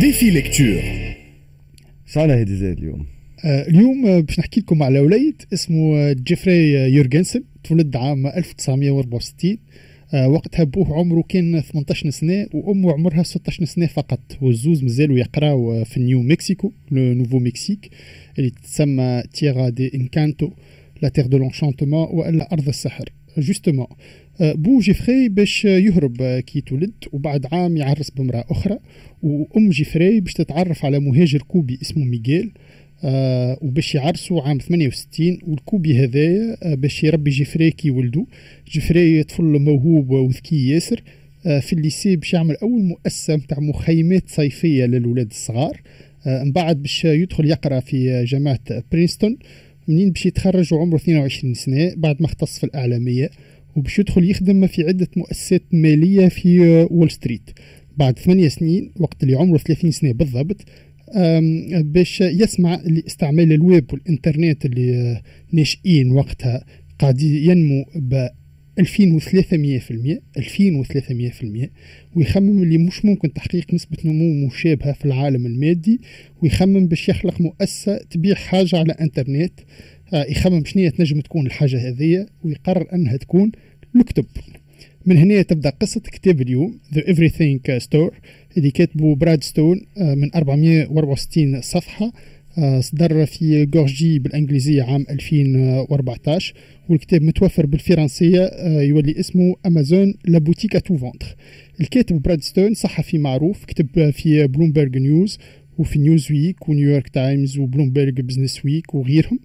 Défi Lecture. شعنا هيدي زاد اليوم؟ آه، اليوم آه، باش نحكي لكم على وليد اسمه آه، جيفري يورغنسن تولد عام 1964 وقتها بوه عمره كان 18 سنة وأمه عمرها 16 سنة فقط. والزوز مازالوا يقراو في نيو مكسيكو le Nouveau Mexique اللي تسمى Tierra del Encanto la terre de l'enchantement وإلا أرض السحر. justement بو جيفري باش يهرب كي تولد وبعد عام يعرس بامرأة أخرى وأم جيفري باش تتعرف على مهاجر كوبي اسمه ميغيل آه وباش يعرسوا عام 68 والكوبي هذايا آه باش يربي جيفري كي ولدو جيفري طفل موهوب وذكي ياسر آه في ال lycée باش يعمل أول مؤسسة نتاع مخيمات صيفية للولاد الصغار. آه من بعد باش يدخل يقرأ في جامعة برينستون. منين باش يتخرج وعمره 22 سنة بعد ما اختص في الإعلامية وباش يدخل يخدم في عدة مؤسسات مالية في وول ستريت بعد ثمانية سنين وقت اللي عمره 30 سنة بالضبط باش يسمع لاستعمال الويب والإنترنت اللي ناشئين وقتها. قاعد ينمو 2300% 2300% ويخمم اللي مش ممكن تحقيق نسبة نمو مشابهة في العالم المادي ويخمم باش يخلق مؤسسة تبيع حاجة على إنترنت. آه، يخمم شنو تنجم تكون الحاجة هذه ويقرر أنها تكون الكتب من هنا تبدأ قصة كتاب اليوم The Everything Store اللي كاتبه براد ستون آه، من 464 صفحة. آه، صدر في غورجي بالإنجليزية عام 2014 والكتاب متوفر بالفرنسية آه، يولي اسمه امازون la boutique à tout vendre الكاتب براد ستون صحفي معروف كتب في بلومبرج نيوز وفي نيوز ويك ونيويورك تايمز وبلومبرج بزنس ويك وغيرهم.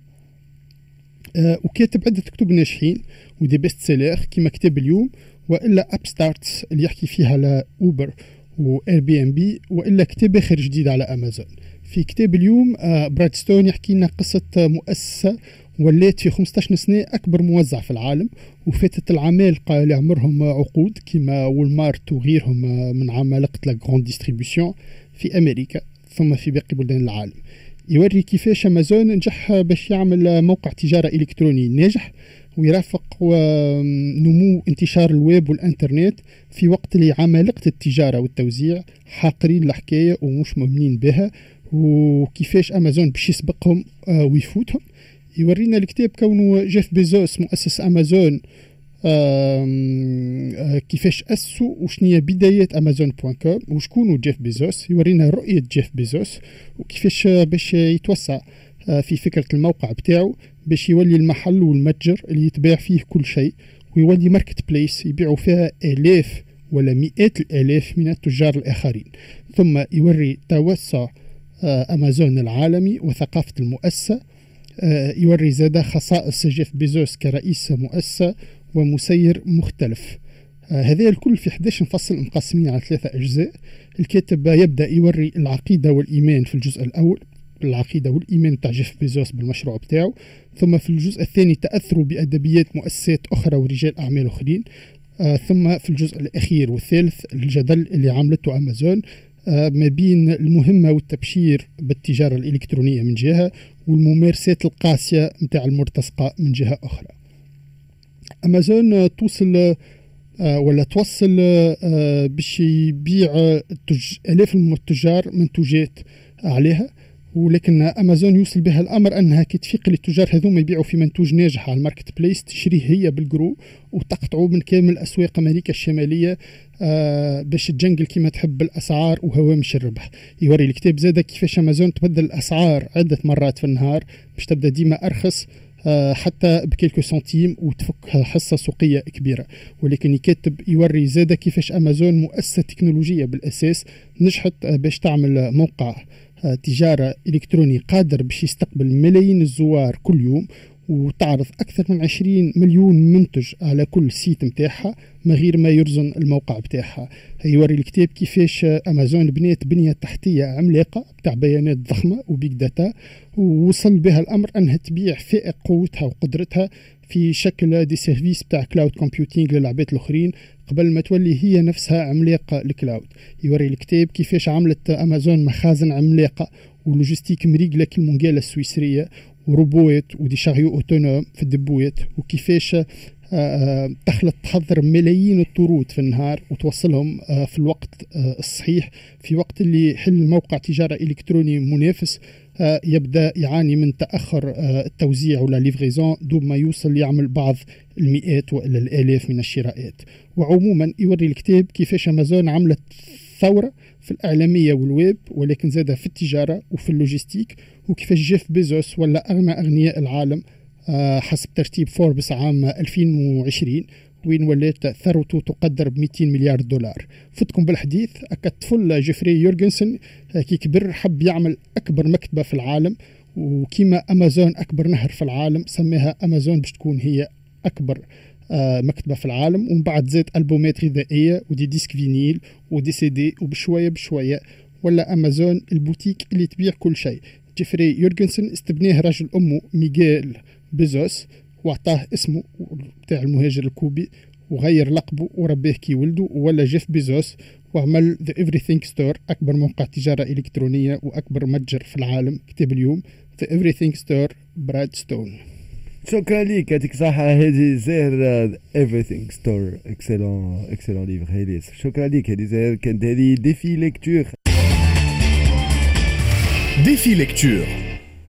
وكاتب عدة كتب ناجحين و des best-sellers كيما كتاب اليوم وإلا Upstarts اللي يحكي فيها على اوبر و Airbnb وإلا كتاب آخر جديد على امازون في كتاب اليوم آه، براد ستون يحكي لنا قصة مؤسسة ولات في 15 سنة أكبر موزع في العالم وفاتت العمالقة اللي عمرهم عقود كما والمارت وغيرهم آه، من عمالقة la grande distribution في أمريكا ثم في باقي بلدان العالم. يوري كيفاش أمازون نجح باش يعمل موقع تجارة إلكتروني ناجح ويرافق نمو انتشار الويب والإنترنت في وقت اللي عمالقة التجارة والتوزيع حاقرين الحكاية ومش مؤمنين بها وكيفاش أمازون باش يسبقهم آه، ويفوتهم. يورينا الكتاب كونه جيف بيزوس مؤسس أمازون آه، كيفاش أسسوا وشنية بدايات أمازون point com وشكونو جيف بيزوس. يورينا رؤية جيف بيزوس وكيفاش باش يتوسع آه، في فكرة الموقع بتاعه باش يولي المحل والمتجر اللي يتباع فيه كل شيء ويولي marketplace يبيعوا فيها آلاف ولا مئات الآلاف من التجار الآخرين. ثم يوري توسع أمازون العالمي وثقافة المؤسسة آه، يوري زاد خصائص جيف بيزوس كرئيس مؤسسة ومسير مختلف. آه، هذا الكل في 11 فصل مقسمين على ثلاثة أجزاء. الكاتب يبدأ يوري العقيدة والإيمان في الجزء الأول العقيدة والإيمان تاع جيف بيزوس بالمشروع بتاعه ثم في الجزء الثاني تأثروا بأدبيات مؤسسات أخرى ورجال أعمال آخرين. آه ثم في الجزء الأخير والثالث الجدل اللي عملته أمازون. ما بين المهمة والتبشير بالتجارة الإلكترونية من جهة والممارسات القاسية متاع المرتزقة من جهة أخرى. أمازون توصل آه ولا توصل آه باش يبيع آلاف التجار منتوجات عليها. ولكن أمازون يوصل بها الأمر أنها كي تفيق للتجار هذوما يبيعوا في منتوج ناجح. على ال marketplace تشريه هي بالجرو وتقطعوا من كامل أسواق أمريكا الشمالية آه باش تجنقل كما تحب الأسعار وهوامش الربح. يوري الكتاب زاده كيفاش أمازون تبدل الأسعار عدة مرات في النهار باش تبدأ ديما أرخص آه حتى ب quelques centimes وتفك حصة سوقية كبيرة. ولكن يكتب يوري زادة كيفاش أمازون مؤسسة تكنولوجية بالأساس نجحت باش تعمل موقع. تجارة إلكتروني قادر باش يستقبل ملايين الزوار كل يوم وتعرض أكثر من 20 مليون منتج على كل site متاعها ما غير ما يرزن الموقع بتاعها. يوري الكتاب كيفاش أمازون بنيت بنية تحتية عملاقة بتاع بيانات ضخمة و big data ووصل بها الأمر أنها تبيع فائض قوتها وقدرتها في شكل des services بتاع cloud computing للعباد الأخرين. قبل ما تولي هي نفسها عملاقة ال cloud. يوري الكتاب كيفاش عملت أمازون مخازن عملاقة و logistique مريقلة كالمنقالة السويسرية وروبوات و des chariots autonomes في الدبوات وكيفاش دخلت تحضر ملايين الطرود في النهار وتوصلهم في الوقت الصحيح في وقت اللي حل موقع تجارة إلكتروني منافس يبدأ يعاني من تأخر التوزيع ولا livraison دوب ما يوصل يعمل بعض المئات والا الآلاف من الشراءات. وعموما يوري الكتاب كيفاش أمازون عملت ثوره في الإعلامية والويب ولكن زاد في التجارة وفي ال logistique وكيفاش جيف بيزوس ولا أغنى أغنياء العالم آه، حسب ترتيب فوربس عام 2020 وين ولات ثروته تقدر ب 200 مليار دولار. فتكم بالحديث طفل جيفري يورجنسون كي كبر حب يعمل أكبر مكتبة في العالم وكيما أمازون أكبر نهر في العالم سماها أمازون باش تكون هي أكبر آه، مكتبة في العالم. ومن بعد زاد ألبومات غنائية و des disques vinyles و des CD وبشوية بشوية. ولا أمازون البوتيك اللي تبيع كل شيء. جيفري يورجنسون استبناه رجل أمه ميغيل بيزوس. واعطاه اسمه بتاع المهاجر الكوبي وغير لقبه ورباه كي ولده ولا جيف بيزوس وعمل the everything store أكبر موقع تجارة إلكترونية وأكبر متجر في العالم كتاب اليوم The Everything Store براد ستون شكرا ليك يعطيك الصحة هادي زاهر everything store excellent excellent livre هادي شكرا ليك هادي زاهر كانت هادي défi lecture ديفي ليكتور